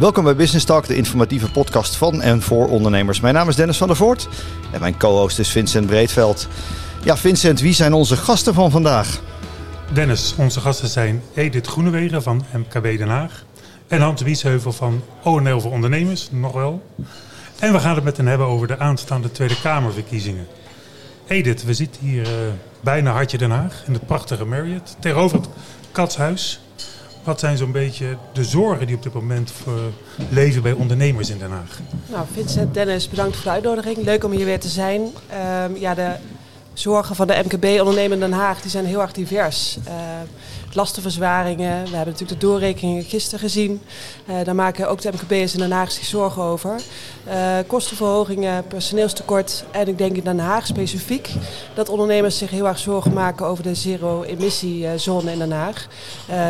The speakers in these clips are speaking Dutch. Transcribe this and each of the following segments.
Welkom bij Business Talk, de informatieve podcast van en voor ondernemers. Mijn naam is Dennis van der Voort en mijn co-host is Vincent Breedveld. Ja, Vincent, wie zijn onze gasten van vandaag? Dennis, onze gasten zijn Edith Groenewegen van MKB Den Haag en Hans Wiesheuvel van ONL voor Ondernemers, nog wel. En we gaan het met hen hebben over de aanstaande Tweede Kamerverkiezingen. Edith, we zitten hier uh, bijna Hartje Den Haag in het prachtige Marriott, tegenover het Katshuis. Wat zijn zo'n beetje de zorgen die op dit moment leven bij ondernemers in Den Haag? Nou, Vincent, Dennis, bedankt voor de uitnodiging. Leuk om hier weer te zijn. Um, ja, de zorgen van de MKB-ondernemer in Den Haag die zijn heel erg divers. Uh, lastenverzwaringen, we hebben natuurlijk de doorrekeningen gisteren gezien. Uh, daar maken ook de MKB'ers in Den Haag zich zorgen over. Uh, kostenverhogingen, personeelstekort en ik denk in Den Haag specifiek dat ondernemers zich heel erg zorgen maken over de zero-emissiezone in Den Haag.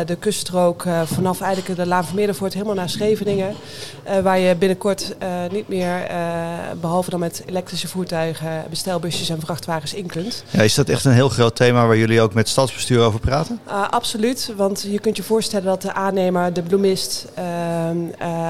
De kuststrook vanaf eigenlijk de Laan van Middenvoort helemaal naar Scheveningen. waar je binnenkort niet meer, behalve dan met elektrische voertuigen, bestelbusjes en vrachtwagens in kunt. Ja, is dat echt een heel groot thema waar jullie ook met stadsbestuur over praten? absoluut, want je kunt je voorstellen dat de aannemer, de bloemist,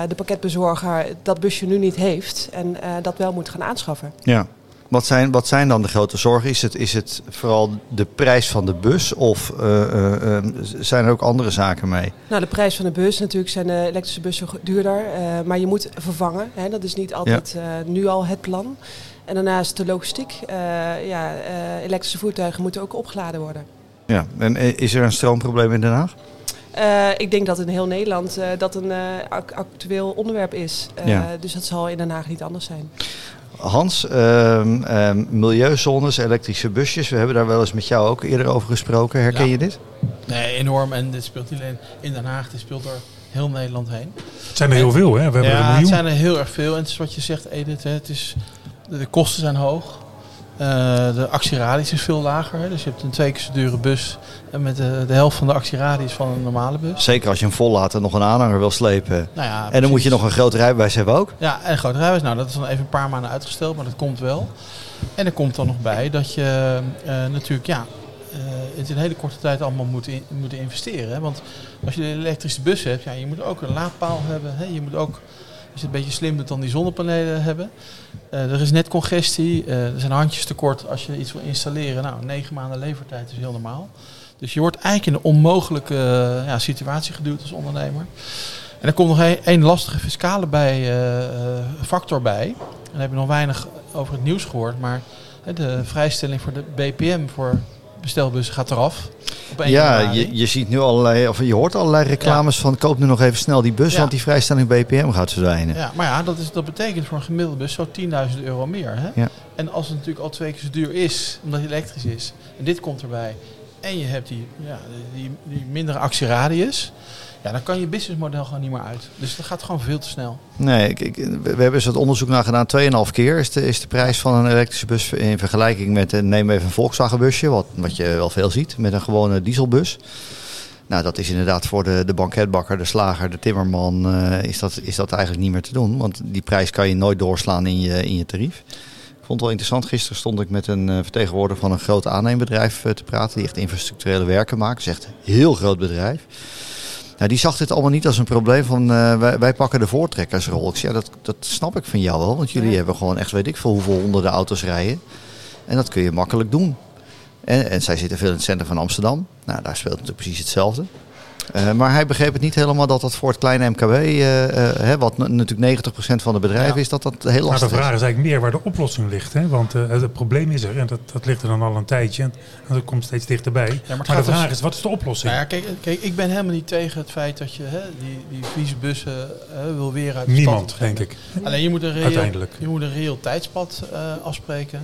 de pakketbezorger dat busje nu niet heeft en uh, dat wel moet gaan aanschaffen. Ja. Wat zijn, wat zijn dan de grote zorgen? Is het, is het vooral de prijs van de bus of uh, uh, zijn er ook andere zaken mee? Nou, de prijs van de bus natuurlijk zijn de elektrische bussen duurder, maar je moet vervangen. Hè? Dat is niet altijd ja. nu al het plan. En daarnaast de logistiek. ja, elektrische voertuigen moeten ook opgeladen worden. Ja, en is er een stroomprobleem in Den Haag? Uh, ik denk dat in heel Nederland uh, dat een uh, actueel onderwerp is. Ja. Dus dat zal in Den Haag niet anders zijn. Hans, ehm, ehm, milieuzones, elektrische busjes. We hebben daar wel eens met jou ook eerder over gesproken. Herken ja. je dit? Nee, enorm. En dit speelt niet alleen in Den Haag, dit speelt door heel Nederland heen. Het zijn er heel veel, hè? We hebben ja, er een miljoen. het zijn er heel erg veel. En het is wat je zegt, Edith. Hè, het is, de kosten zijn hoog. Uh, de actieradius is veel lager. Hè? Dus je hebt een twee keer zo dure bus en met de, de, helft van de actieradius van een normale bus. Zeker als je hem vol laat en nog een aanhanger wil slepen. Nou ja, en precies. dan moet je nog een groot rijbewijs hebben ook. Ja, en een groot rijbewijs. Nou, dat is dan even een paar maanden uitgesteld, maar dat komt wel. En er komt dan nog bij dat je uh, natuurlijk ja, uh, het in een hele korte tijd allemaal moet, in, moet investeren. Hè? Want als je een elektrische bus hebt, ja, je moet ook een laadpaal hebben. Hè? Je moet ook je het een beetje slim dan die zonnepanelen hebben. Uh, er is net congestie, uh, er zijn handjes tekort als je iets wil installeren. Nou, negen maanden levertijd is heel normaal. Dus je wordt eigenlijk in een onmogelijke uh, ja, situatie geduwd als ondernemer. En er komt nog een lastige fiscale bij, factor bij. En daar heb je nog weinig over het nieuws gehoord. Maar de vrijstelling voor de BPM voor bestelbus gaat eraf. Ja, je, je ziet nu allerlei, of je hoort allerlei reclames ja. van koop nu nog even snel die bus, ja. want die vrijstelling BPM gaat verdwijnen. Ja, maar ja, dat, is, dat betekent voor een gemiddelde bus zo 10.000 euro meer. Hè? Ja. En als het natuurlijk al twee keer zo duur is, omdat hij elektrisch is, en dit komt erbij, en je hebt die, ja, die, die mindere actieradius, ja, dan kan je businessmodel gewoon niet meer uit. Dus dat gaat gewoon veel te snel. Nee, ik, we hebben eens wat onderzoek naar gedaan. 2,5 keer is de, is de prijs van een elektrische bus in vergelijking met, neem even een Volkswagen busje, wat, wat je wel veel ziet, met een gewone dieselbus. Nou, dat is inderdaad voor de, de banketbakker, de slager, de timmerman, uh, is, dat, is dat eigenlijk niet meer te doen. Want die prijs kan je nooit doorslaan in je, in je tarief. Ik vond het wel interessant. Gisteren stond ik met een uh, vertegenwoordiger van een groot aanneembedrijf uh, te praten. Die echt infrastructurele werken maakt. Dat is echt een heel groot bedrijf. Nou, die zag dit allemaal niet als een probleem van uh, wij, wij, pakken de voortrekkersrol. Ik zei, ja, dat, dat snap ik van jou wel. Want jullie ja. hebben gewoon echt weet ik veel hoeveel honderden auto's rijden. En dat kun je makkelijk doen. En, en zij zitten veel in het centrum van Amsterdam. Nou, daar speelt natuurlijk precies hetzelfde. Uh, maar hij begreep het niet helemaal dat dat voor het kleine MKB, uh, uh, wat natuurlijk 90% van de bedrijven ja. is, dat dat heel lastig is. Maar de vraag is eigenlijk meer waar de oplossing ligt. Hè? Want het probleem is er en dat, dat ligt er dan al een tijdje en dat komt steeds dichterbij. Ja, maar, maar de vraag dus, is, wat is de oplossing? Nou ja, kijk, kijk, ik ben helemaal niet tegen het feit dat je hè, die, die vieze bussen wil weer uit de Niemand, stad denk ik. Alleen je moet een reëel, je moet een reëel tijdspad afspreken.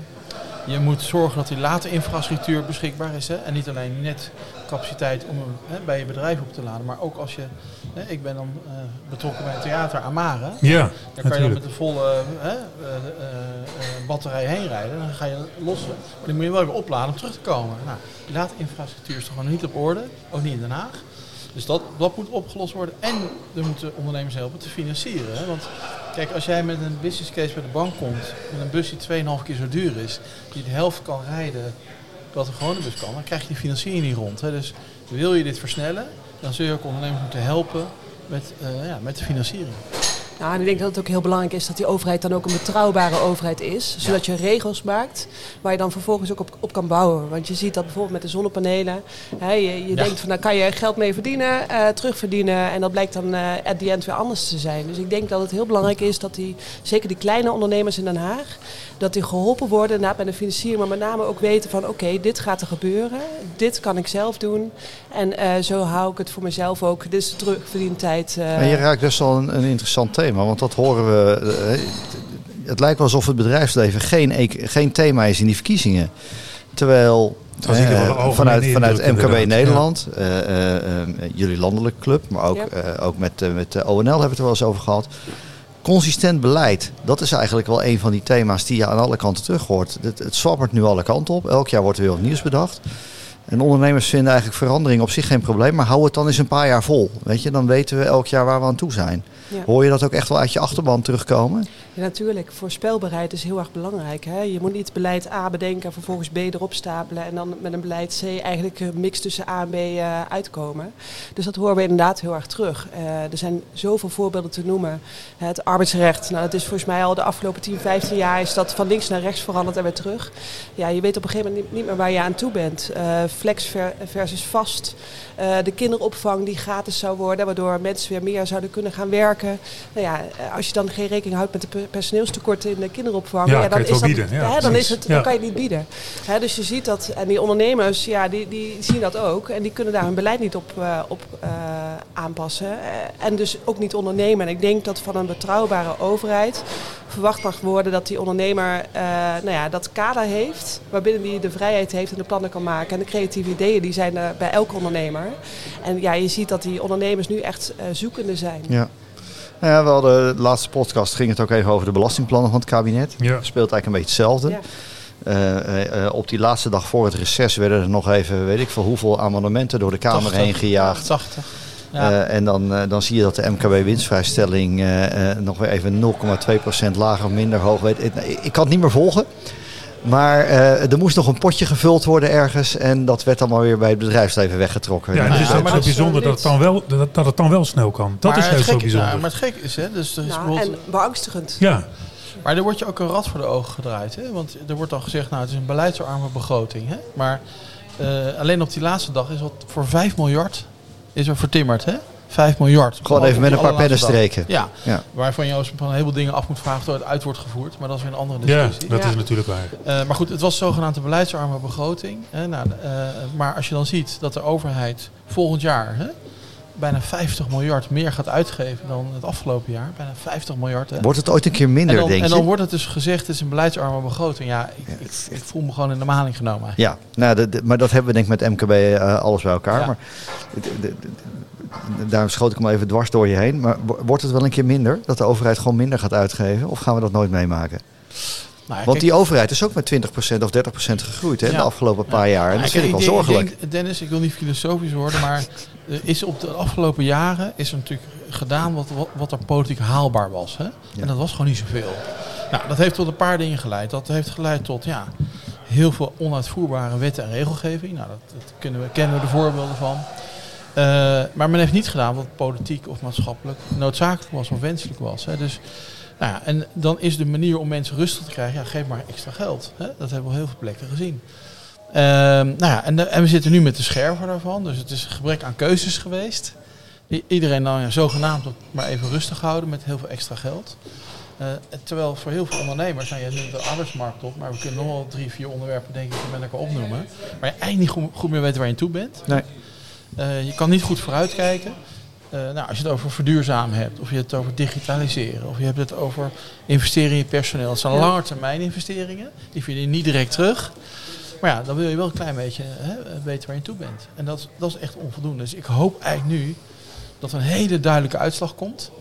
Je moet zorgen dat die late infrastructuur beschikbaar is. Hè? En niet alleen net capaciteit om hem hè, bij je bedrijf op te laden, maar ook als je. Hè, ik ben dan uh, betrokken bij het theater Amare. Ja, dan kan natuurlijk. je dan met een volle uh, uh, batterij heen rijden. Dan ga je lossen. Maar die moet je wel weer opladen om terug te komen. Nou, die late infrastructuur is toch gewoon niet op orde. Ook niet in Den Haag. Dus dat, dat moet opgelost worden. En er moeten ondernemers helpen te financieren. Hè? Want kijk, als jij met een business case bij de bank komt, met een bus die 2,5 keer zo duur is, die de helft kan rijden wat een gewone bus kan, dan krijg je die financiering niet rond. Hè? Dus wil je dit versnellen, dan zul je ook ondernemers moeten helpen met, uh, ja, met de financiering. Nou, en ik denk dat het ook heel belangrijk is dat die overheid dan ook een betrouwbare overheid is. Zodat je regels maakt waar je dan vervolgens ook op, op kan bouwen. Want je ziet dat bijvoorbeeld met de zonnepanelen. Hè, je denkt van daar kan je geld mee verdienen, eh, terugverdienen. En dat blijkt dan eh at the end weer anders te zijn. Dus ik denk dat het heel belangrijk is dat die, zeker die kleine ondernemers in Den Haag, dat die geholpen worden inderdaad bij de financiering. Maar met name ook weten van oké, dit gaat er gebeuren. Dit kan ik zelf doen. En eh, zo hou ik het voor mezelf ook. Dit is de terugverdientijd. eh, En je raakt dus al een, een interessant thema, want dat horen we. eh, Het lijkt wel alsof het bedrijfsleven geen, e- geen thema is in die verkiezingen. Terwijl eh, vanuit, vanuit MKB Nederland, eh, jullie landelijke club, maar ook, Ja. eh, ook met, met de ONL hebben we het er wel eens over gehad. Consistent beleid, dat is eigenlijk wel een van die thema's die je aan alle kanten terug hoort. Het, het zwabbert nu alle kanten op. Elk jaar wordt er weer wat nieuws bedacht. En ondernemers vinden eigenlijk verandering op zich geen probleem, maar hou het dan eens een paar jaar vol. Weet je, dan weten we elk jaar waar we aan toe zijn. ja. Hoor je dat ook echt wel uit je achterban terugkomen? Ja, natuurlijk. Voorspelbaarheid is heel erg belangrijk. Hè? Je moet niet beleid A bedenken, vervolgens B erop stapelen en dan met een beleid C eigenlijk een mix tussen A en B eh, uitkomen. Dus dat horen we inderdaad heel erg terug. Eh, er zijn zoveel voorbeelden te noemen. Het arbeidsrecht, nou, dat is volgens mij al de afgelopen 10, 15 jaar is dat van links naar rechts veranderd en weer terug. Ja, je weet op een gegeven moment niet, meer waar je aan toe bent. Eh, flex ver- versus vast. De kinderopvang die gratis zou worden, waardoor mensen weer meer zouden kunnen gaan werken. Nou ja, als je dan geen rekening houdt met de personeelstekorten in de kinderopvang, Ja, ja, kan dan, je het is dat, bieden, ja, hè, dan, is het, Ja. dan kan je het niet bieden. Hè, dus je ziet dat, en die ondernemers, ja, die, die zien dat ook. En die kunnen daar hun beleid niet op, eh, op eh, aanpassen. Eh, en dus ook niet ondernemen. En ik denk dat van een betrouwbare overheid verwacht mag worden dat die ondernemer eh, nou ja, dat kader heeft, waarbinnen die de vrijheid heeft en de plannen kan maken. En de creatieve ideeën die zijn er bij elke ondernemer. En ja, je ziet dat die ondernemers nu echt zoekende zijn. Ja. Nou ja, we hadden de laatste podcast ging het ook even over de belastingplannen van het kabinet. Ja. Speelt eigenlijk een beetje hetzelfde. Ja. Eh, eh, eh, op die laatste dag voor het reces werden er nog even, weet ik veel hoeveel amendementen door de Kamer 80. heen gejaagd. 80. Ja. Eh, en dan, eh, dan zie je dat de MKB-winstvrijstelling eh, eh, nog weer even 0,2% lager of minder hoog weet. Ik, ik kan het niet meer volgen. Maar eh, er moest nog een potje gevuld worden ergens. En dat werd allemaal weer bij het bedrijfsleven weggetrokken. Ja, en het is Ja, maar zo bijzonder dat het, dan wel, dat, dat het dan wel snel kan. Dat maar is heel zo bijzonder. ja, maar het gek is, hè, dus er is Nou, bijvoorbeeld- en beangstigend. Ja, Maar er wordt je ook een rad voor de ogen gedraaid. Hè? Want er wordt dan gezegd, nou het is een beleidsarme begroting. Hè? Maar eh, alleen op die laatste dag is wat voor 5 miljard is er vertimmerd. Hè? 5 miljard. Gewoon even met een paar dag. pennenstreken. Ja, Ja. waarvan je als van een heleboel dingen af moet vragen tot het uit wordt gevoerd. Maar dat is weer een andere ja discussie. dat Ja. is natuurlijk waar. Eh, maar goed, het was zogenaamde beleidsarme begroting. Hè? Nou, eh, maar als je dan ziet dat de overheid volgend jaar hè, bijna 50 miljard meer gaat uitgeven dan het afgelopen jaar. Bijna 50 miljard. Hè? Wordt het ooit een keer minder, en dan, denk en je? dan wordt het dus gezegd, het is een beleidsarme begroting. Ja, ik, ik, ik voel me gewoon in de maling genomen. Ja, nou, de- de- maar dat hebben we denk ik met MKB eh, alles bij elkaar. Ja. Maar de- daarom schoot ik hem even dwars door je heen. Maar wo- wordt het wel een keer minder? Dat de overheid gewoon minder gaat uitgeven? Of gaan we dat nooit meemaken? Nou, Want kijk, die overheid is ook met 20% of 30% gegroeid hè, Ja. de afgelopen paar jaar. En ja, dat vind ik wel zorgelijk. ik denk, Dennis, ik wil niet filosofisch worden, maar is op de afgelopen jaren is er natuurlijk gedaan wat, wat, wat er politiek haalbaar was. Hè? En dat was gewoon niet zoveel. Nou, dat heeft tot een paar dingen geleid. Dat heeft geleid tot ja, heel veel onuitvoerbare wetten en regelgeving. Nou, dat, dat we, kennen we de voorbeelden van. Eh, maar men heeft niet gedaan wat politiek of maatschappelijk noodzakelijk was of wenselijk was. Hè. Dus, nou ja, en dan is de manier om mensen rustig te krijgen, ja, geef maar extra geld. Hè. Dat hebben we op heel veel plekken gezien. Ehm, nou ja, en, en we zitten nu met de scherver daarvan. Dus het is een gebrek aan keuzes geweest. Iedereen dan ja, zogenaamd maar even rustig houden met heel veel extra geld. Eh, terwijl voor heel veel ondernemers, nou, je noemt de arbeidsmarkt op, maar we kunnen nog wel drie, vier onderwerpen denk ik met elkaar opnoemen. Maar je eigenlijk niet goed, meer weet waar je aan toe bent. Nee. Eh, je kan niet goed vooruitkijken. Eh, nou, als je het over verduurzamen hebt, of je het over digitaliseren, of je hebt het over investeren in je personeel. Dat zijn Ja. lange termijn investeringen. Die vind je niet direct terug. Maar ja, dan wil je wel een klein beetje hè, weten waar je toe bent. En dat, is- dat is echt onvoldoende. Dus ik hoop eigenlijk nu dat er een hele duidelijke uitslag komt.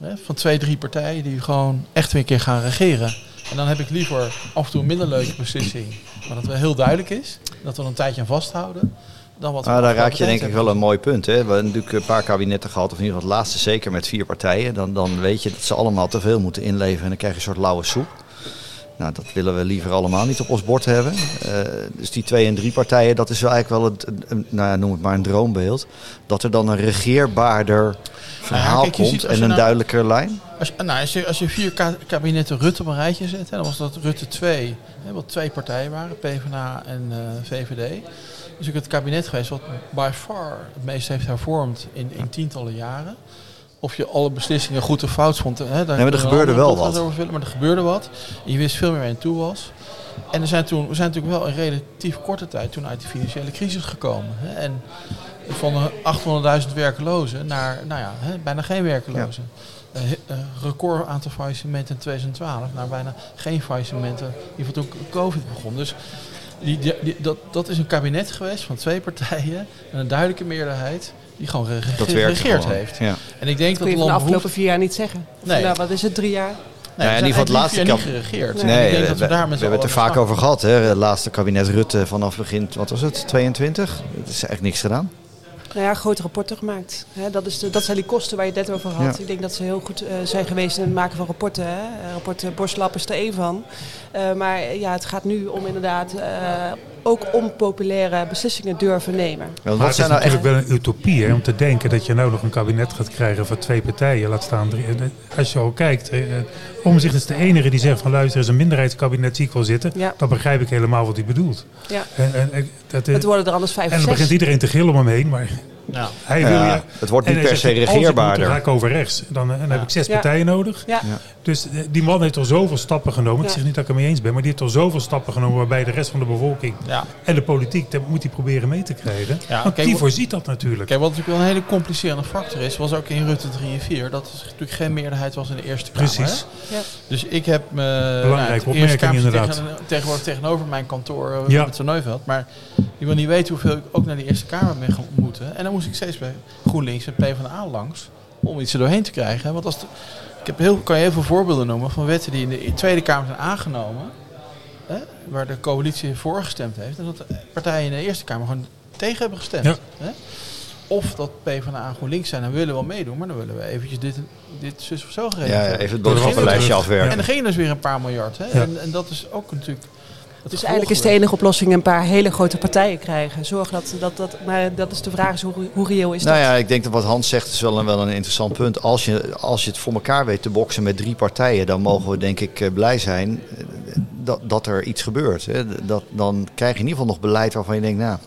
Hè, van twee, drie partijen die gewoon echt weer een keer gaan regeren. En dan heb ik liever af en toe een minder leuke beslissing. Maar dat wel heel duidelijk is. Dat we er een tijdje aan vasthouden. Dan wat Nou, daar raak je denk ik wel een mooi punt. Hè? We hebben natuurlijk een paar kabinetten gehad, of in ieder geval het laatste zeker met vier partijen. Dan, dan weet je dat ze allemaal te veel moeten inleveren en dan krijg je een soort lauwe soep. Nou, dat willen we liever allemaal niet op ons bord hebben. Eh, dus die twee en drie partijen, dat is wel eigenlijk wel het, een- nou ja, noem het maar een droombeeld. Dat er dan een regeerbaarder verhaal kijk, je komt ziet en een nou- duidelijker lijn. Als, je- nou, als, je, als je vier ka- kabinetten Rutte op een rijtje zet, hè, dan was dat Rutte 2, hè, wat twee partijen waren, PvdA en eh, VVD. Dus ook het kabinet geweest wat by far het meest heeft hervormd in, in tientallen jaren. Of je alle beslissingen goed of fout vond. Hè, daar er kunnen we gebeurde een wel wat. Over vullen, maar er gebeurde wat. En je wist veel meer waar je aan toe was. En er zijn toen, we zijn natuurlijk wel in relatief korte tijd toen uit de financiële crisis gekomen. Hè. En van de 800.000 werklozen naar nou ja, hè, bijna geen werklozen. Eh, record aantal faillissementen in 2012 naar bijna geen faillissementen. In ieder geval toen COVID begon. Dus die, die- die- dat, dat is een kabinet geweest van twee partijen en een duidelijke meerderheid die gewoon geregeerd heeft. Ja. En ik denk Dat je de afgelopen vier jaar niet zeggen. Of Nee. Nou, wat is het, drie jaar? Nee, Ja, in ieder geval het laatste niet geregeerd. Nee, we, hebben het er vaak over gehad. Hè? Het laatste kabinet Rutte vanaf begin, wat was het, 22? Het is echt niks gedaan. Nou ja, grote rapporten gemaakt. Hè, dat, is de, dat zijn die kosten waar je het net over had. Ja. Ik denk dat ze heel goed eh, zijn geweest in het maken van rapporten. Hè. Eh, rapport Borstlap is er één van. Eh, maar ja, het gaat nu om inderdaad eh, ook onpopulaire beslissingen durven nemen. Maar wat het is nou echt... natuurlijk wel een utopie hè, om te denken dat je nou nog een kabinet gaat krijgen van twee partijen. Laat staan drie. En, Als je al kijkt, Omzicht is de enige die zegt van luister, er is een minderheidskabinet zie ik wel zitten. Ja. Dan begrijp ik helemaal wat hij bedoelt. Ja. En, en, dat, Het worden er anders vijf en dan begint iedereen te gillen om hem heen, maar Ja. hij wil Ja, je... het wordt niet per se zegt, als ik moet, Dan ga regeerbaarder. ik over rechts. Dan, eh, dan heb ik zes Ja. partijen nodig. Ja. Ja. Dus eh, die man heeft al zoveel stappen genomen. Ik zeg niet dat ik het mee eens ben, maar die heeft al zoveel stappen genomen waarbij de rest van de bevolking Ja. en de politiek, dat moet hij proberen mee te krijgen. Ja, Want kijk, die voorziet dat natuurlijk. Kijk, wat natuurlijk wel een hele complicerende factor is, was ook in Rutte 3 en 4, dat er natuurlijk geen meerderheid was in de Eerste Kamer. Precies. hè? Ja. Dus ik heb me... Belangrijke nou, opmerking, Eerste Kamer zit inderdaad. tegen- tegenwoordig tegenover mijn kantoor eh, Ja. met zo'n Neuvel. Maar je wil niet weten hoeveel ik ook naar de Eerste Kamer ben gaan moeten. En dan moest ik steeds bij GroenLinks en PvdA langs om iets er doorheen te krijgen. Want als de- ik heb heel, kan je heel veel voorbeelden noemen van wetten die in de Tweede Kamer zijn aangenomen. Hè, waar de coalitie voor gestemd heeft. En dat de partijen in de Eerste Kamer gewoon tegen hebben gestemd. Ja. Hè? Of dat PvdA en GroenLinks zijn en willen wel meedoen, maar dan willen we eventjes dit, dit zus of zo geregeld Ja, even het Door de boodschappenlijstje terug. afwerken. En dan ging dus weer een paar miljard. Hè? Ja. En, en dat is ook natuurlijk... het Dus eigenlijk is de enige oplossing een paar hele grote partijen krijgen. Zorg dat dat, dat maar dat is de vraag is hoe, hoe reëel is Nou dat? ja, ik denk dat wat Hans zegt is wel een, wel een interessant punt. Als je, als je het voor elkaar weet te boksen met drie partijen, dan mogen we denk ik eh, blij zijn eh, dat, dat er iets gebeurt. Hè. Dat, dan krijg je in ieder geval nog beleid waarvan je denkt, nou,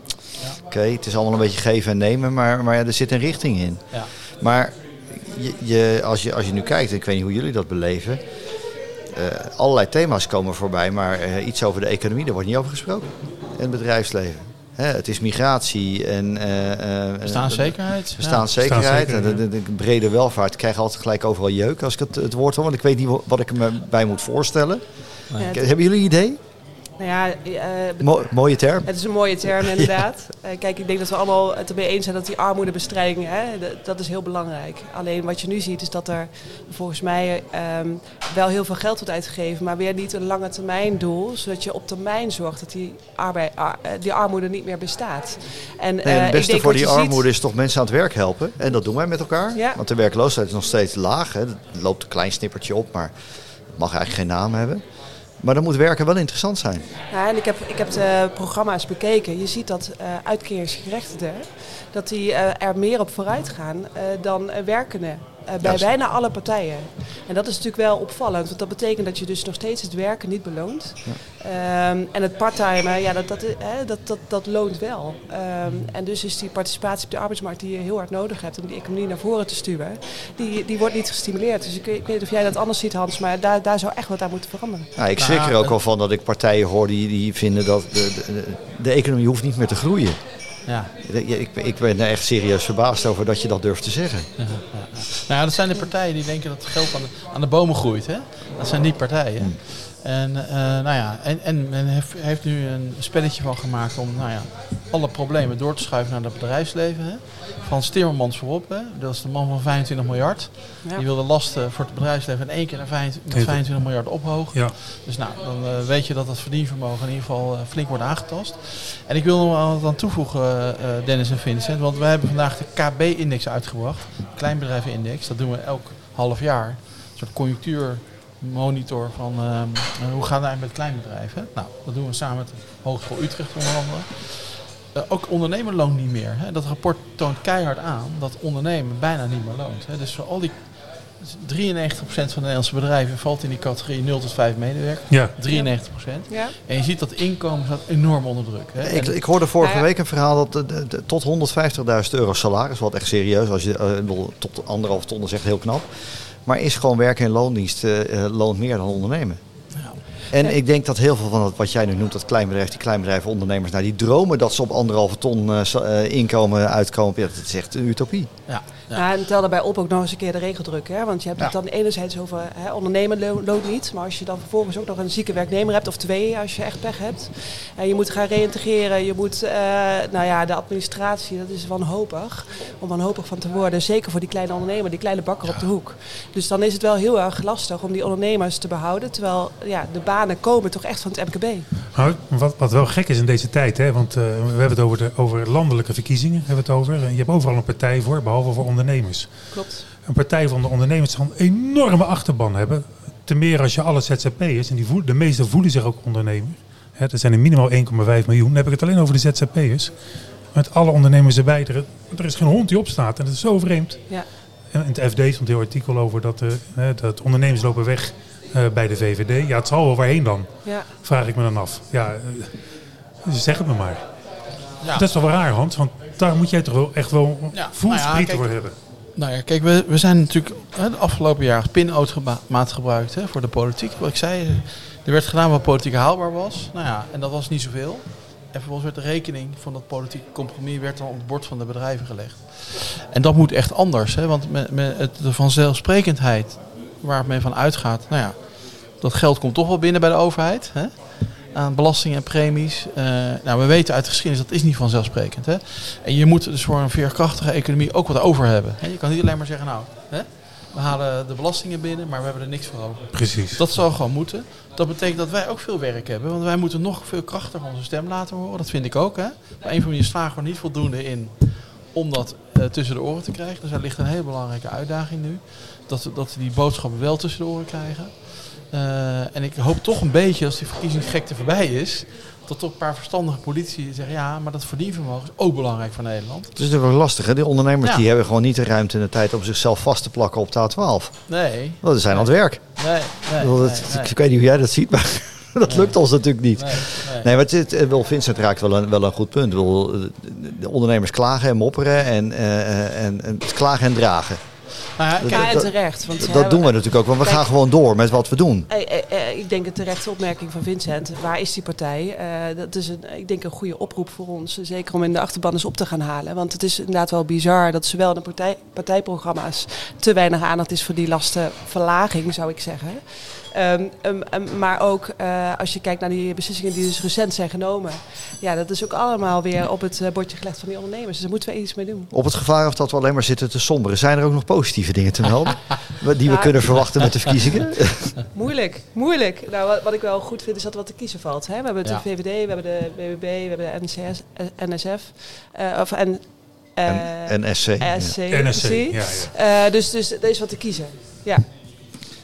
oké, het is allemaal een beetje geven en nemen, maar, maar ja, er zit een richting in. Ja. Maar je, je, als, je, als je nu kijkt, ik weet niet hoe jullie dat beleven, allerlei thema's komen voorbij, maar eh, iets over de economie, daar wordt niet over gesproken in het bedrijfsleven. Hè, het is migratie en... eh, eh, Bestaanszekerheid. Bestaanszekerheid en Bestaanszekerheid, de, de, de brede welvaart. Ik krijg altijd gelijk overal jeuk als ik het, het woord hoor. Want ik weet niet wa- wat ik er me bij moet voorstellen. Ja, Hebben jullie een idee? Nou ja, eh, Mo- mooie term. Het is een mooie term inderdaad. Eh, kijk, ik denk dat we allemaal het ermee eens zijn dat die armoedebestrijding, hè, dat is heel belangrijk. Alleen wat je nu ziet is dat er volgens mij ehm, wel heel veel geld wordt uitgegeven, maar weer niet een lange termijn doel, zodat je op termijn zorgt dat die, arbeid, ar- eh, die armoede niet meer bestaat. En, Nee, het beste voor die ziet- armoede is toch mensen aan het werk helpen. En dat doen wij met elkaar. Ja. Want de werkloosheid is nog steeds laag. Hè. Het loopt een klein snippertje op, maar het mag eigenlijk geen naam hebben. Maar dan moet werken wel interessant zijn. Ja, en ik heb, ik heb de programma's bekeken. Je ziet dat eh uitkeringsgerechtigden dat die eh, er meer op vooruit gaan eh, dan werkenden. Eh, bij Juist. bijna alle partijen. En dat is natuurlijk wel opvallend, want dat betekent dat je dus nog steeds het werken niet beloont. Ehm, en het parttime, ja, dat, dat, hè, dat, dat, dat loont wel. Ehm, en dus is die participatie op de arbeidsmarkt die je heel hard nodig hebt om die economie naar voren te stuwen, die, die wordt niet gestimuleerd. Dus ik, ik weet niet of jij dat anders ziet, Hans, maar daar, daar zou echt wat aan moeten veranderen. Nou, ik schrik er ook eh, wel van dat ik partijen hoor die, die vinden dat de, de, de economie hoeft niet meer te groeien. Ja. Ik, ik, ik ben er echt serieus verbaasd over dat je dat durft te zeggen. Ja. Nou ja, dat zijn de partijen die denken dat het geld aan de, aan de bomen groeit. Hè? Dat zijn die partijen. En, eh, nou ja, en, en men heeft, heeft nu een spelletje van gemaakt om nou ja, alle problemen door te schuiven naar het bedrijfsleven. Hè? Frans Timmermans voorop, hè? dat is de man van 25 miljard. Ja. Die wil de lasten voor het bedrijfsleven in één keer naar 25, met 25 miljard ophogen. Ja. Dus nou, dan eh, weet je dat het verdienvermogen in ieder geval eh, flink wordt aangetast. En ik wil nog wel wat aan toevoegen, eh, Dennis en Vincent. Want we hebben vandaag de KB-index uitgebracht. Kleinbedrijvenindex. Dat doen we elk half jaar. Een soort conjunctuurmonitor van ehm, eh, hoe gaat het eigenlijk met kleinbedrijven. Nou, dat doen we samen met de Hogeschool Utrecht onder andere. Eh, ook ondernemen loont niet meer. Hè. Dat rapport toont keihard aan dat ondernemen bijna niet meer loont. Hè. Dus voor al die 93% van de Nederlandse bedrijven valt in die categorie 0 tot 5 medewerkers. Ja, 93%. Ja. En je ziet dat inkomen staat enorm onder druk. Hè? Ik, ik hoorde vorige Nou ja. week een verhaal dat de- de- de- tot 150.000 euro salaris, wat echt serieus, als je eh, bedoel, tot anderhalf ton is echt heel knap. Maar is gewoon werken in loondienst eh, eh, loont meer dan ondernemen. En ik denk dat heel veel van wat jij nu noemt, dat kleinbedrijf, die kleinbedrijven, ondernemers, nou, die dromen dat ze op anderhalve ton eh, eh, inkomen uitkomen. Dat is echt een utopie. Ja. Ja. En tel daarbij op ook nog eens een keer de regeldruk. Hè? Want je hebt het dan enerzijds over hè, ondernemen lo- loont niet. Maar als je dan vervolgens ook nog een zieke werknemer hebt, of twee als je echt pech hebt. En je moet gaan reïntegreren. Je moet, eh, nou ja, de administratie, dat is wanhopig. Om wanhopig van te worden. Zeker voor die kleine ondernemer, die kleine bakker op de hoek. Dus dan is het wel heel erg lastig om die ondernemers te behouden. Terwijl ja, de banen komen toch echt van het MKB. Nou, wat, wat wel gek is in deze tijd, hè, want eh, we hebben het over, de, over landelijke verkiezingen. Hebben we het over. Je hebt overal een partij voor, behalve voor ondernemers. Klopt. Een partij van de ondernemers zal een enorme achterban hebben. Ten meer als je alle ZZP'ers, en die voel, de meeste voelen zich ook ondernemer. Hè, er zijn er minimaal 1,5 miljoen. Dan heb ik het alleen over de ZZP'ers. Met alle ondernemers erbij. Er, er is geen hond die opstaat en dat is zo vreemd. Ja. En in het FD stond een heel artikel over dat, hè, dat ondernemers lopen weg bij de VVD. Ja, het zal wel waarheen dan, Ja. vraag ik me dan af. Ja, eh, zeg het me maar. Ja. Dat is toch wel raar, Hans? Want daar moet jij toch wel echt wel Ja, voelsprieten nou voor hebben. Nou ja, kijk, we, we zijn natuurlijk hè, de afgelopen jaar pinautomaat gebruikt hè, voor de politiek. Wat ik zei, eh, er werd gedaan wat politiek haalbaar was. Nou ja, en dat was niet zoveel. En vervolgens werd de rekening van dat politieke compromis werd dan op het bord van de bedrijven gelegd. En dat moet echt anders, hè, want met, met het, de vanzelfsprekendheid waar men van uitgaat, nou ja, dat geld komt toch wel binnen bij de overheid. Hè? Aan belastingen en premies. Eh, nou, we weten uit de geschiedenis dat is niet vanzelfsprekend. Hè? En je moet dus voor een veerkrachtige economie ook wat over hebben. Hè? Je kan niet alleen maar zeggen, nou, hè? we halen de belastingen binnen, maar we hebben er niks voor over. Precies. Dat zou gewoon moeten. Dat betekent dat wij ook veel werk hebben. Want wij moeten nog veel krachtiger onze stem laten horen. Dat vind ik ook. Hè? Op een van je slagen we er niet voldoende in om dat eh, tussen de oren te krijgen. Dus daar ligt een hele belangrijke uitdaging nu. Dat, dat we die boodschappen wel tussen de oren krijgen. Eh, en ik hoop toch een beetje, als die verkiezingsgekte voorbij is... dat toch een paar verstandige politici zeggen... ja, maar dat verdienvermogen is ook belangrijk voor Nederland. Het is natuurlijk wel lastig. Hè? Die ondernemers Ja. die hebben gewoon niet de ruimte en de tijd om zichzelf vast te plakken op de A12. Nee, Want ze zijn aan het werk. nee, nee, dat- nee. Ik weet niet hoe jij dat ziet, maar dat lukt ons natuurlijk niet. Nee, nee. Nee, maar wel, Vincent raakt wel een, wel een goed punt. Ik bedoel, de- de ondernemers klagen en mopperen en, eh, en, en het klagen en dragen. Nou ja, en dat- terecht. Want, Dat doen we natuurlijk ook, want we Kijk- gaan gewoon door met wat we doen. Eh, eh, eh, ik denk een terechte opmerking van Vincent. Waar is die partij? Eh, dat is een, ik denk een goede oproep voor ons. Zeker om in de achterban eens op te gaan halen. Want het is inderdaad wel bizar dat zowel in de partij, partijprogramma's te weinig aandacht is voor die lastenverlaging, zou ik zeggen. Ehm, ehm, ehm, maar ook eh, als je kijkt naar die beslissingen die dus recent zijn genomen. Ja, dat is ook allemaal weer op het eh, bordje gelegd van die ondernemers. Dus daar moeten we iets mee doen. Op het gevaar of dat we alleen maar zitten te somberen. Zijn er ook nog positieve dingen te melden? die we Ja. kunnen verwachten met de verkiezingen? Moeilijk, moeilijk. Nou, wat, wat ik wel goed vind is dat er wat te kiezen valt. Hè? We hebben Ja. de VVD, we hebben de BBB, we hebben de NCS, eh, NSF. eh, of en, eh, En, en SC. ja. SC. NSC, precies. ja, ja. Eh, dus, dus er is wat te kiezen. Ja.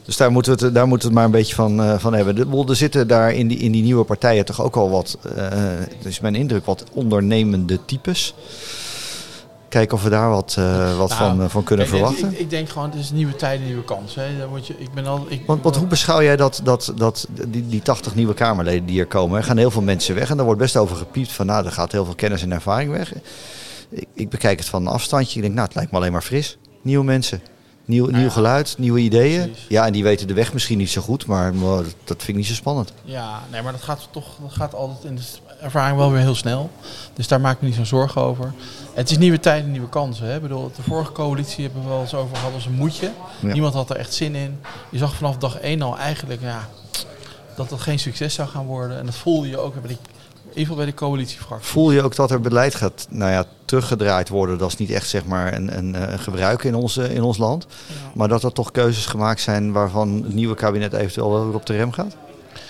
Dus daar moeten we het, daar moeten we het maar een beetje van, eh, van hebben. De, er zitten daar in die, in die nieuwe partijen toch ook al wat, eh het is mijn indruk, wat ondernemende types. Kijken of we daar wat, eh, wat Nou, van, eh, van kunnen verwachten. Ik, ik denk gewoon, het is nieuwe tijden, nieuwe kansen. Dan moet je, ik ben al, ik, Want, want hoe beschouw jij dat, dat, dat die, die 80 nieuwe Kamerleden die hier komen? Er gaan heel veel mensen weg en daar wordt best over gepiept van nou, er gaat heel veel kennis en ervaring weg. Ik, ik bekijk het van een afstandje. Ik denk, nou, het lijkt me alleen maar fris. Nieuwe mensen. Nieuw, Nou nieuw geluid, nieuwe ideeën. precies. Ja, en die weten de weg misschien niet zo goed, maar dat, dat vind ik niet zo spannend. Ja, nee, maar dat gaat toch dat gaat altijd in de ervaring wel weer heel snel. Dus daar maak ik me niet zo'n zorgen over. Het is nieuwe tijden, nieuwe kansen. Hè. Ik bedoel, de vorige coalitie hebben we wel eens over gehad als een moedje. Ja. Niemand had er echt zin in. Je zag vanaf dag één al eigenlijk ja, dat dat geen succes zou gaan worden. En dat voelde je ook die, in ieder geval bij de coalitiefractie. Voel je ook dat er beleid gaat nou ja, teruggedraaid worden? Dat is niet echt zeg maar, een, een, eh, een gebruik in, onze, in ons land. Ja. Maar dat er toch keuzes gemaakt zijn waarvan het nieuwe kabinet eventueel wel weer op de rem gaat?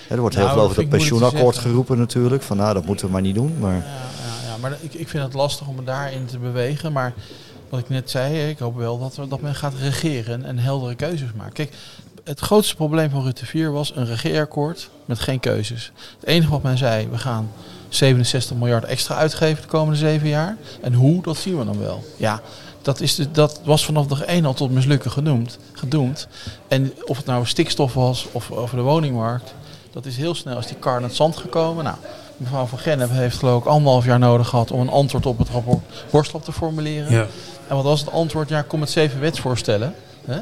Er wordt heel Nou, veel over te pensioenakkoord geroepen natuurlijk. Van nou, dat moeten we maar niet doen. Maar Ja, ja, ja maar ik, ik vind het lastig om me daarin te bewegen. Maar wat ik net zei, ik hoop wel dat, we- dat men gaat regeren en heldere keuzes maken. Kijk, het grootste probleem van Rutte 4 was een regeerakkoord met geen keuzes. Het enige wat men zei, we gaan 67 miljard extra uitgeven de komende zeven jaar. En hoe, dat zien we dan wel. Ja, dat, is de, dat was vanaf dag één al tot mislukken genoemd, gedoemd. En of het nou stikstof was of over de woningmarkt, dat is heel snel als die kar naar het zand gekomen. Nou, mevrouw van Gennep heeft geloof ik anderhalf jaar nodig gehad om een antwoord op het rapport Borstlap te formuleren. Ja. En wat was het antwoord? Ja, kom met zeven wetsvoorstellen. Hè?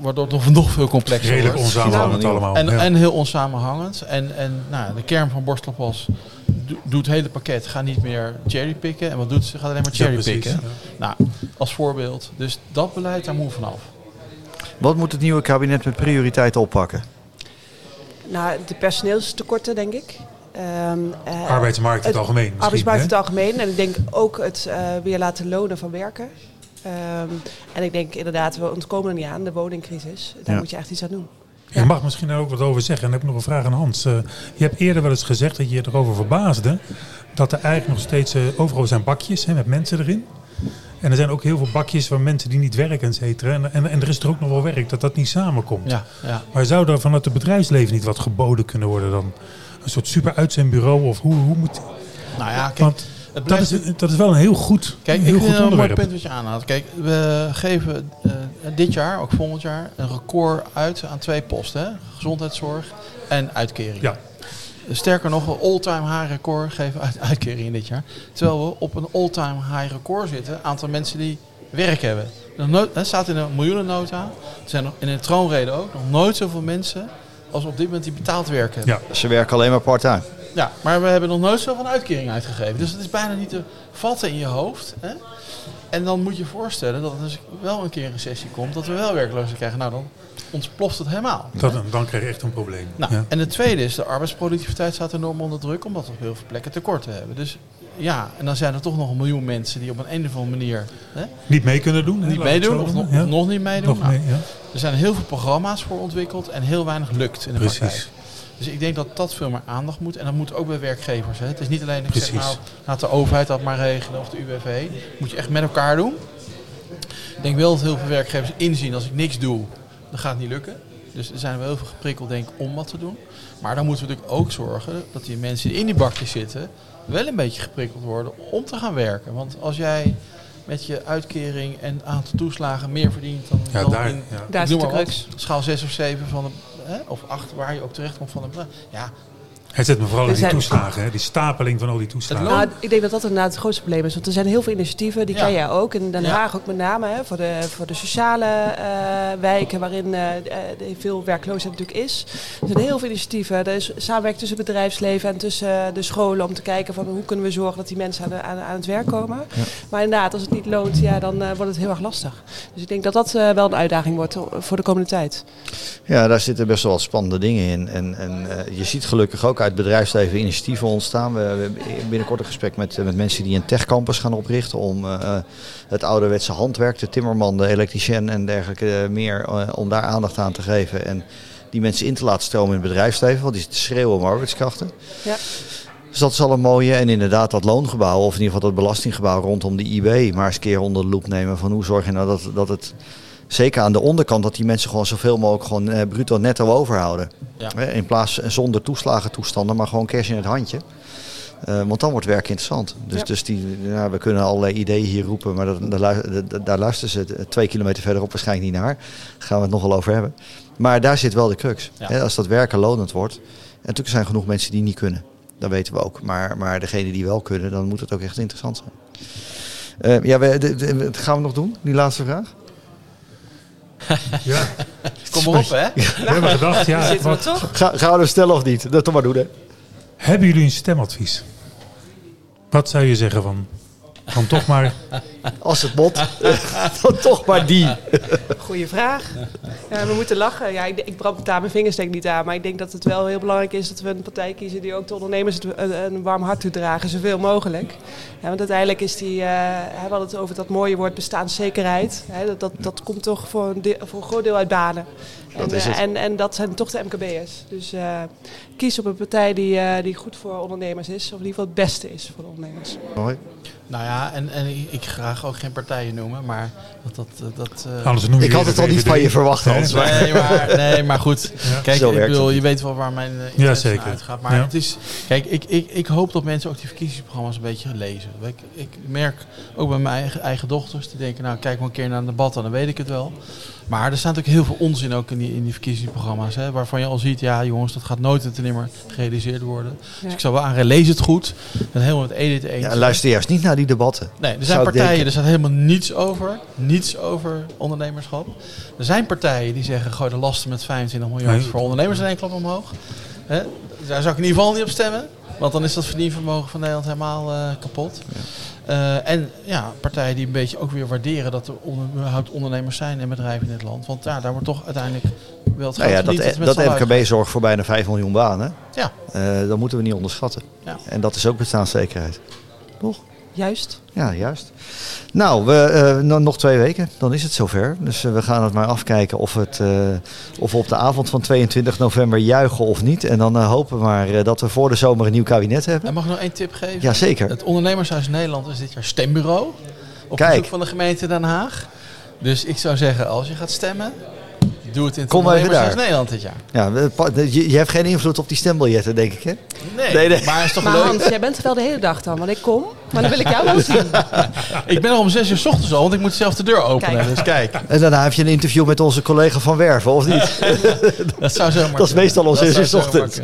Waardoor het nog, nog veel complexer Redelijk wordt. onsamenhangend allemaal. En, ja. en heel onsamenhangend. En, en nou, de kern van Borstlap was, do- doe het hele pakket, ga niet meer cherrypicken. En wat doet ze? Gaat alleen maar cherrypicken. ja. nou, als voorbeeld. Dus dat beleid, daar moeten we vanaf. Wat moet het nieuwe kabinet met prioriteit oppakken? Nou, de personeelstekorten, denk ik. Ehm, eh, Arbeidsmarkt in het algemeen. arbeidsmarkt in het algemeen. En ik denk ook het eh, weer laten lonen van werken. Ehm, en ik denk inderdaad, we ontkomen er niet aan, de woningcrisis. Daar Ja. moet je echt iets aan doen. Je mag misschien daar ook wat over zeggen. En dan heb ik nog een vraag aan Hans. Eh, je hebt eerder wel eens gezegd dat je je erover verbaasde. Dat er eigenlijk nog steeds, eh, overal zijn bakjes hè, met mensen erin. En er zijn ook heel veel bakjes waar mensen die niet werken, et cetera. En, en, en er is er ook nog wel werk, dat dat niet samenkomt. Ja, ja. Maar zou er vanuit het bedrijfsleven niet wat geboden kunnen worden dan? Een soort super uitzendbureau of hoe, hoe moet... Nou ja, kijk, Want het dat is, dat is wel een heel goed, Kijk, heel ik vind goed het een mooi punt wat je aanhaalt. Kijk, we geven eh, dit jaar, ook volgend jaar, een record uit aan twee posten. Hè? Gezondheidszorg en uitkering. Ja, Sterker nog, een all-time high record geven uit uitkeringen dit jaar. Terwijl we op een all-time high record zitten, aantal mensen die werk hebben. Hè, staat in een miljoenennota, er zijn in een troonrede ook, nog nooit zoveel mensen als op dit moment die betaald werken. ja. Ze werken alleen maar part-time. Ja, maar we hebben nog nooit zoveel uitkering uitgegeven. Dus dat is bijna niet te vatten in je hoofd. Hè? En dan moet je je voorstellen dat als er wel een keer een recessie komt, dat we wel werklozen krijgen. Nou, dan ontploft het helemaal. Dat, dan krijg je echt een probleem. Nou, ja. En de tweede is, de arbeidsproductiviteit staat enorm onder druk, omdat we op heel veel plekken tekort hebben. Dus ja, en dan zijn er toch nog een miljoen mensen die op een, een of andere manier hè, Niet mee kunnen doen. niet het meedoen of, nog- Ja. niet meedoen. Nog Nou, mee, ja. er zijn heel veel programma's voor ontwikkeld en heel weinig lukt in de Precies. praktijk. Dus ik denk dat dat veel meer aandacht moet. En dat moet ook bij werkgevers. Hè. Het is niet alleen, ik zeg nou, laat de overheid dat maar regelen of de UWV. moet je echt met elkaar doen. Ik denk wel dat heel veel werkgevers inzien, als ik niks doe, dan gaat het niet lukken. Dus er zijn wel heel veel geprikkeld denk ik om wat te doen. Maar dan moeten we natuurlijk ook zorgen dat die mensen die in die bakjes zitten, wel een beetje geprikkeld worden om te gaan werken. Want als jij met je uitkering en aantal toeslagen meer verdient dan, Ja, dan daar, in ja. Daar noem de crux. schaal 6 of 7 van de, hè, of 8 waar je ook terecht komt van de ja, Het zit me vooral in die toeslagen, hè, die stapeling van al die toeslagen. Nou, ik denk dat dat inderdaad het grootste probleem is. Want er zijn heel veel initiatieven, die Ja. ken jij ook. In Den Ja. Haag ook met name, hè, voor, de, voor de sociale eh, wijken waarin eh, eh, veel werkloosheid natuurlijk is. Er zijn heel veel initiatieven. Er is samenwerking tussen het bedrijfsleven en tussen de scholen om te kijken van hoe kunnen we zorgen dat die mensen aan, de- aan, aan het werk komen. Maar inderdaad, als het niet loont, ja, dan wordt het heel erg lastig. Dus ik denk dat dat wel een uitdaging wordt voor de komende tijd. Ja, daar zitten best wel wat spannende dingen in. En, en eh, je ziet gelukkig ook uit het bedrijfsleven initiatieven ontstaan. We, hebben binnenkort een gesprek met, met mensen die een techcampus gaan oprichten om eh, het ouderwetse handwerk, de timmerman, de elektricien en dergelijke eh, meer, eh, om daar aandacht aan te geven. En die mensen in te laten stromen in het bedrijfsleven, want die zitten te schreeuwen om arbeidskrachten. Ja. Dus dat is al een mooie. En inderdaad dat loongebouw, of in ieder geval dat belastinggebouw rondom de IB, maar eens een keer onder de loep nemen van hoe zorg je nou dat, dat het zeker aan de onderkant, dat die mensen gewoon zoveel mogelijk gewoon eh, bruto netto overhouden. Ja. In plaats zonder toeslagentoestanden, maar gewoon cash in het handje. Eh, want dan wordt werk interessant. Dus, Ja. dus die, ja, we kunnen allerlei ideeën hier roepen, maar dat, daar, lu- daar- daar luisteren ze twee kilometer verderop waarschijnlijk niet naar. Daar gaan we het nog wel over hebben. Maar daar zit wel de crux. Ja. Als dat werken lonend wordt. En natuurlijk zijn er genoeg mensen die niet kunnen. Dat weten we ook. Maar, maar degene die wel kunnen, dan moet het ook echt interessant zijn. Eh, ja, we, de- de- wat gaan we nog doen? Die laatste vraag? Ja, kom op hè. we hebben gedacht, ja, Zitten we wat, toch? Ga, gaan we hem stellen of niet? Dat toch maar doen, hè? hebben jullie een stemadvies? Wat zou je zeggen van, van toch maar, Als het bot, dan toch maar die. Goeie vraag. Ja, we moeten lachen. Ja, ik, ik brand daar mijn vingers denk ik niet aan. Maar ik denk dat het wel heel belangrijk is dat we een partij kiezen die ook de ondernemers het- een, een warm hart toedragen, zoveel mogelijk. Ja, want uiteindelijk is die, eh, we hadden het over dat mooie woord bestaanszekerheid. Hè, dat, dat, dat komt toch voor een, deel- voor een groot deel uit banen. Dat en, is eh, het. en, en dat zijn toch de MKB'ers. Dus eh, kies op een partij die, eh, die goed voor ondernemers is. Of in ieder geval het beste is voor de ondernemers. Mooi. Nou ja, en, en ik, ik ga vragen, ook geen partijen noemen. Maar dat... dat, dat eh, Anders noem je Ik had het al niet van je verwacht, Hans. Nee. maar- Nee, maar, nee, maar goed. Ja. Kijk, ik bedoel, je weet wel waar mijn uh, Ja, zeker. uitgaat. Maar Ja. het is, kijk, ik, ik, ik hoop dat mensen ook die verkiezingsprogramma's een beetje lezen. Ik, ik merk ook bij mijn eigen, eigen dochters, die denken, nou kijk maar een keer naar een debat en dan weet ik het wel. Maar er staat natuurlijk heel veel onzin ook in die, in die verkiezingsprogramma's. Hè, waarvan je al ziet, ja jongens, dat gaat nooit en ten nimmer gerealiseerd worden. Dus Ja. ik zou wel aanraden, lees het goed. Ik ben helemaal met Edith eens. Ja, luister juist niet naar die debatten. Nee, er zijn partijen, denken. er staat helemaal niets over. Niets over ondernemerschap. Er zijn partijen die zeggen, gooi de lasten met 25 miljard Nee. voor ondernemers in één klap omhoog. Hè? Daar zou ik in ieder geval niet op stemmen. Want dan is dat verdienvermogen van Nederland helemaal eh, kapot. Eh, en ja, partijen die een beetje ook weer waarderen dat er onder- überhaupt ondernemers zijn en bedrijven in dit land. Want ja, daar wordt toch uiteindelijk wel het Nou ja, geld dat, met dat allen MKB zorgt voor bijna 5 miljoen banen. Ja. Eh, dat moeten we niet onderschatten. Ja. En dat is ook bestaanszekerheid. Juist. Ja, juist. Nou, we, eh, no- nog twee weken, dan is het zover. Dus eh, we gaan het maar afkijken of, het, eh, of we op de avond van 22 november juichen of niet. En dan hopen we maar dat we voor de zomer een nieuw kabinet hebben. En mag ik nog één tip geven? Jazeker. Het Ondernemershuis Nederland is dit jaar stembureau. Op Kijk. bezoek van de gemeente Den Haag. Dus ik zou zeggen, als je gaat stemmen, doe het in het daar. Nederland dit jaar. Ja, je, je hebt geen invloed op die stembiljetten, denk ik, hè? Nee, Nee, nee. maar het is toch Maar leuk? Hans, jij bent er wel de hele dag dan, want ik kom. Maar dan wil ik jou wel zien. Ik ben er om zes uur 's ochtends al, want ik moet zelf de deur openen. Kijk. Dus kijk, En daarna heb je een interview met onze collega van Werven, of niet? dat zou zomaar Dat is meestal om zes uur 's ochtends.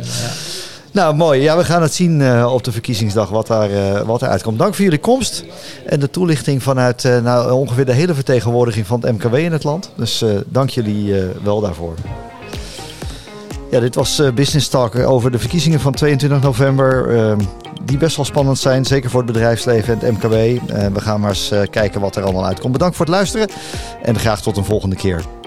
Nou, mooi. Ja, we gaan het zien eh, op de verkiezingsdag wat, daar, eh, wat eruit komt. Dank voor jullie komst en de toelichting vanuit eh, nou, ongeveer de hele vertegenwoordiging van het MKW in het land. Dus dank jullie wel daarvoor. Ja, dit was Business Talk over de verkiezingen van 22 november. eh, die best wel spannend zijn, zeker voor het bedrijfsleven en het MKW. We gaan maar eens kijken wat er allemaal uitkomt. Bedankt voor het luisteren en graag tot een volgende keer.